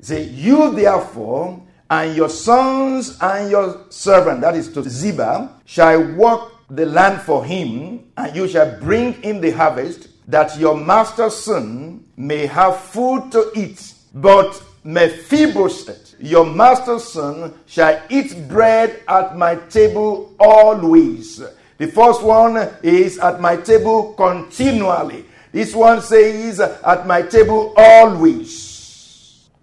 Say, you therefore and your sons and your servant, that is to Ziba, shall work the land for him, and you shall bring in the harvest, that your master's son may have food to eat. But Mephibosheth, your master's son, shall eat bread at my table always. The first one is at my table continually. This one says at my table always.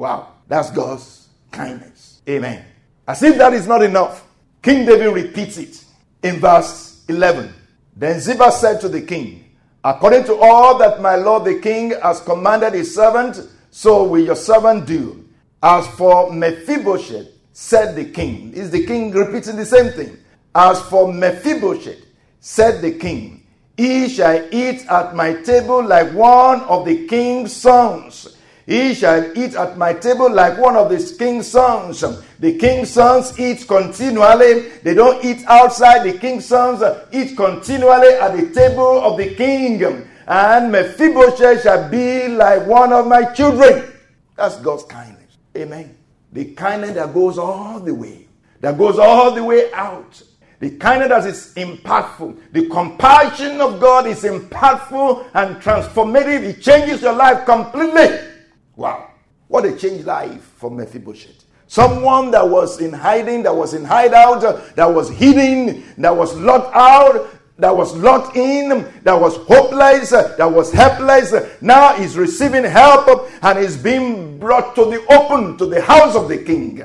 Wow, that's God's kindness. Amen. As if that is not enough, King David repeats it in verse 11. Then Ziba said to the king, According to all that my lord the king has commanded his servant, so will your servant do. As for Mephibosheth, said the king, is the king repeating the same thing. As for Mephibosheth, said the king, he shall eat at my table like one of the king's sons. He shall eat at my table like one of the king's sons. The king's sons eat continually. They don't eat outside. The king's sons eat continually at the table of the king. And Mephibosheth shall be like one of my children. That's God's kindness. Amen. The kindness that goes all the way, that goes all the way out. The kindness that is impactful. The compassion of God is impactful and transformative. It changes your life completely. Wow. What a changed life for Mephibosheth. Someone that was in hiding, that was in hideout, that was hidden, that was locked out, that was locked in, that was hopeless, that was helpless, now is receiving help and is being brought to the open, to the house of the king.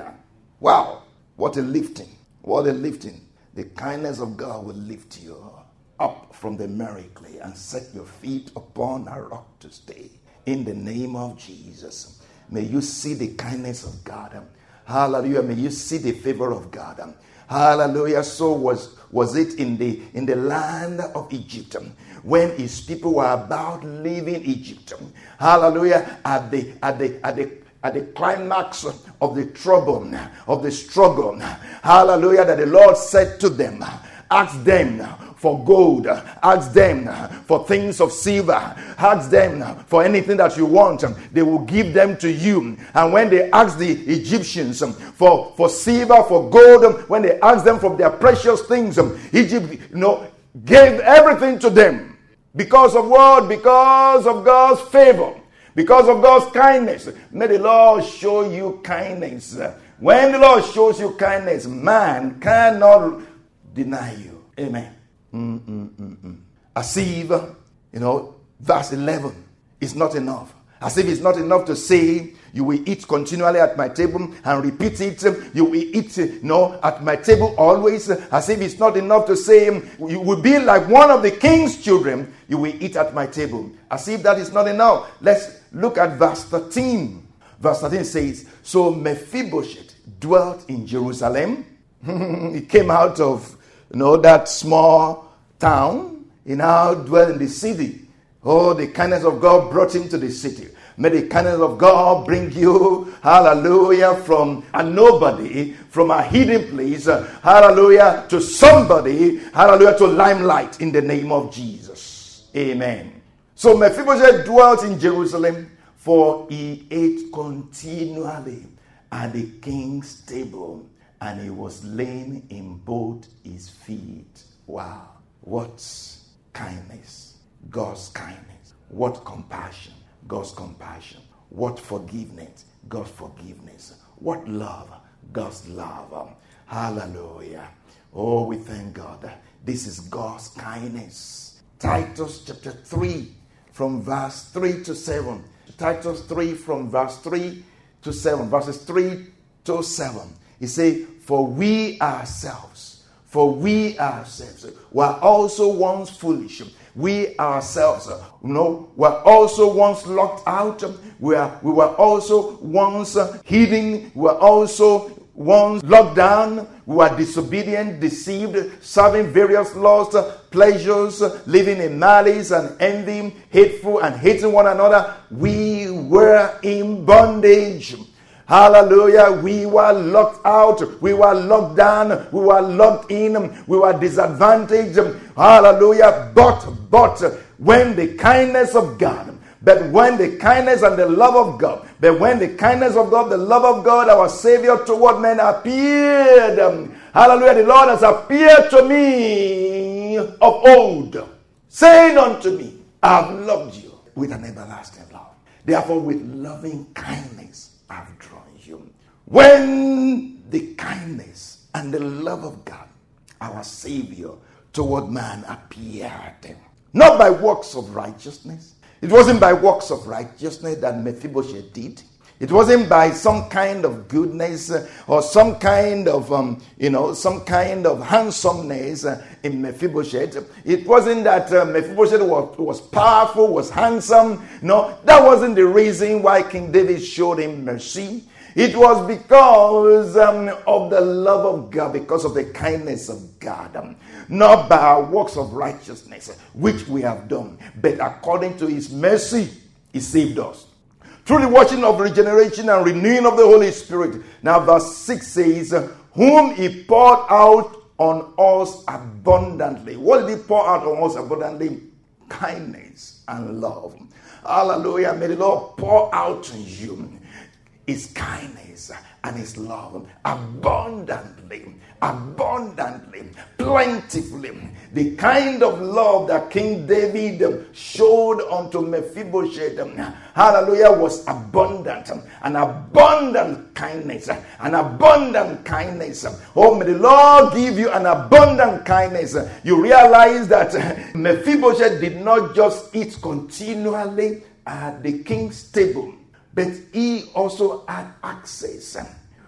Wow. What a lifting. What a lifting. The kindness of God will lift you up from the merry clay and set your feet upon a rock to stay in the name of Jesus. May you see the kindness of God. Hallelujah. May you see the favor of God. Hallelujah. So was, was it in the in the land of Egypt when his people were about leaving Egypt. Hallelujah. At the at the at the at the climax of the trouble, of the struggle. Hallelujah. That the Lord said to them, Ask them for gold, ask them for things of silver, ask them for anything that you want. They will give them to you. And when they ask the Egyptians for, for silver, for gold, when they ask them for their precious things, Egypt, you know, gave everything to them. Because of what? Because of God's favor. Because of God's kindness. May the Lord show you kindness. When the Lord shows you kindness, man cannot deny you. Amen. Mm-mm-mm-mm. As if, you know, verse 11 is not enough. As if it's not enough to say, you will eat continually at my table and repeat it. You will eat, you know, at my table always. As if it's not enough to say, you will be like one of the king's children. You will eat at my table. As if that is not enough. Let's look at verse 13. Verse 13 says, So Mephibosheth dwelt in Jerusalem. he came out of, you know, that small town. He now dwelt in the city. Oh, the kindness of God brought him to the city. May the kindness of God bring you, hallelujah, from a nobody, from a hidden place, hallelujah, to somebody, hallelujah, to limelight in the name of Jesus. Amen. So Mephibosheth dwelt in Jerusalem, for he ate continually at the king's table, and he was laying in both his feet. Wow. What kindness. God's kindness. What compassion. God's compassion. What forgiveness. God's forgiveness. What love. God's love. Hallelujah. Oh, we thank God. This is God's kindness. Titus chapter 3 from verse 3 to 7. Titus 3 from verse 3 to 7. Verses 3 to 7. He says, For we ourselves, for we ourselves were also once foolish, We ourselves, you know, were also once locked out. We, are, we were also once uh, hidden. We were also once locked down, we were disobedient, deceived, serving various lost uh, pleasures, uh, living in malice and envy, hateful and hating one another. We were in bondage. Hallelujah. We were locked out. We were locked down. We were locked in. We were disadvantaged. Hallelujah. But, but, when the kindness of God, but when the kindness and the love of God, but when the kindness of God, the love of God, our Savior toward men appeared, hallelujah, the Lord has appeared to me of old, saying unto me, I have loved you with an everlasting love. Therefore, with loving kindness, I've drawn. When the kindness and the love of God, our Savior toward man appeared, not by works of righteousness, it wasn't by works of righteousness that Mephibosheth did. It wasn't by some kind of goodness uh, or some kind of, um, you know, some kind of handsomeness uh, in Mephibosheth. It wasn't that uh, Mephibosheth was, was powerful, was handsome. No, that wasn't the reason why King David showed him mercy. It was because um, of the love of God, because of the kindness of God. Um, not by our works of righteousness, which we have done, but according to his mercy, he saved us. Through the washing of regeneration and renewing of the Holy Spirit. Now, verse 6 says, Whom he poured out on us abundantly. What did he pour out on us abundantly? Kindness and love. Hallelujah. May the Lord pour out on you his kindness and his love abundantly abundantly, plentifully. The kind of love that King David showed unto Mephibosheth, hallelujah, was abundant. An abundant kindness. An abundant kindness. Oh, may the Lord give you an abundant kindness. You realize that Mephibosheth did not just eat continually at the king's table, but he also had access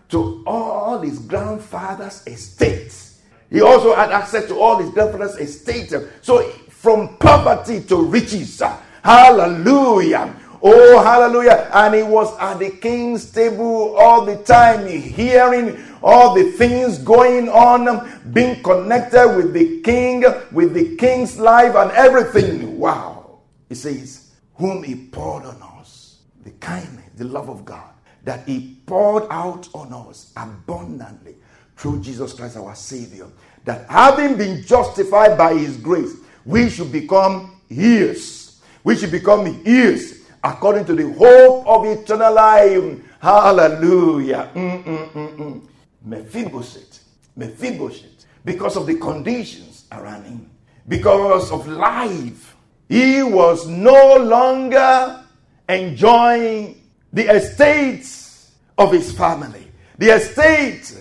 to all his grandfather's estates. He also had access to all his grandfather's estates. So from poverty to riches. Hallelujah. Oh, hallelujah. And he was at the king's table all the time, hearing all the things going on, being connected with the king, with the king's life and everything. Wow. He says, Whom he poured on us, the kindness, the love of God that He poured out on us abundantly through Jesus Christ our Savior. That having been justified by His grace, we should become heirs. We should become heirs according to the hope of eternal life. Hallelujah. Mm-mm-mm-mm. Mephibosheth, Mephibosheth, because of the conditions around him, because of life, he was no longer enjoying the estates of his family, the estate,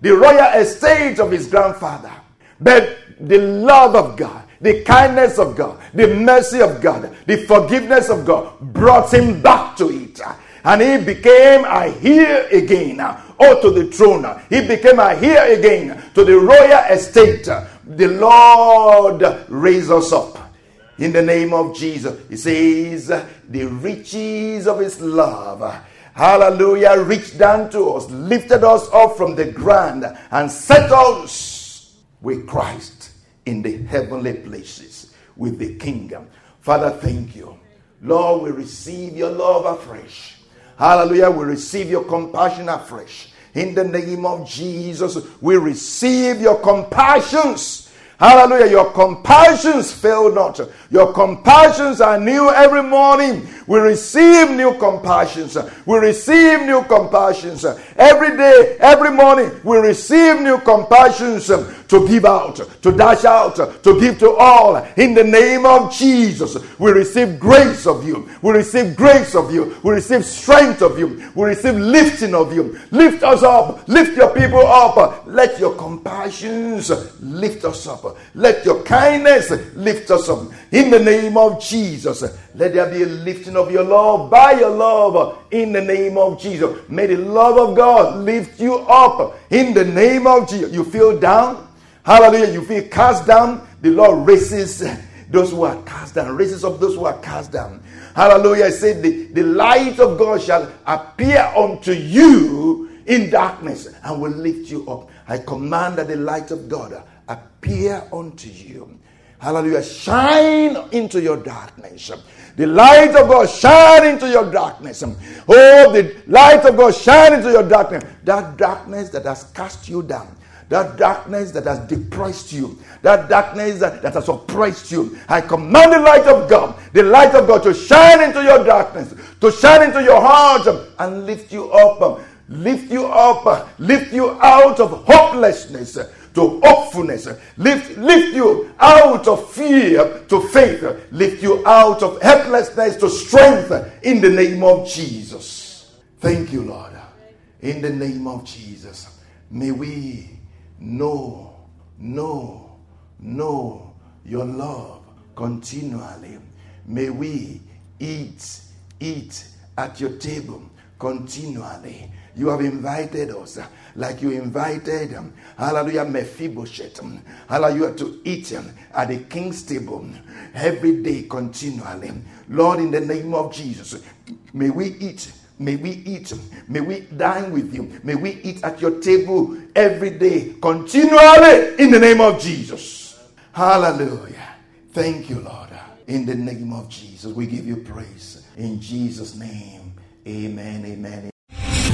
the royal estate of his grandfather. But the love of God, the kindness of God, the mercy of God, the forgiveness of God brought him back to it. And he became a heir again, or to the throne. He became a heir again to the royal estate. The Lord raised us up in the name of Jesus. He says, the riches of his love. Hallelujah. Reached down to us, lifted us up from the ground, and set us with Christ in the heavenly places with the kingdom. Father, thank you. Lord, we receive your love afresh. Hallelujah. We receive your compassion afresh. In the name of Jesus, we receive your compassions Hallelujah. Your compassions fail not. Your compassions are new every morning. We receive new compassions. We receive new compassions. Every day, every morning, we receive new compassions to give out, to dash out, to give to all. In the name of Jesus, we receive grace of you. We receive grace of you. We receive strength of you. We receive lifting of you. Lift us up. Lift your people up. Let your compassions lift us up. Let your kindness lift us up. In the name of Jesus, let there be a lifting of your love by your love. In the name of Jesus, may the love of God lift you up. In the name of Jesus, you feel down. Hallelujah. You feel cast down. The Lord raises those who are cast down, raises up those who are cast down. Hallelujah. I said, the, the light of God shall appear unto you in darkness and will lift you up. I command that the light of God appear unto you. Hallelujah. Shine into your darkness. The light of God shine into your darkness. Oh, the light of God shine into your darkness. That darkness that has cast you down. That darkness that has depressed you. That darkness that, that has oppressed you. I command the light of God, the light of God to shine into your darkness, to shine into your heart and lift you up. Lift you up, lift you out of hopelessness, to hopefulness, lift, lift you out of fear to faith, lift you out of helplessness to strength in the name of Jesus. Thank you, Lord. In the name of Jesus, may we know, know, know your love continually. May we eat, eat at your table continually. You have invited us like you invited, um, hallelujah, Mephibosheth, um, hallelujah, to eat um, at the king's table every day continually. Lord, in the name of Jesus, may we eat. May we eat. May we dine with you. May we eat at your table every day, continually, in the name of Jesus. Hallelujah. Thank you, Lord. In the name of Jesus, we give you praise. In Jesus' name, amen, amen.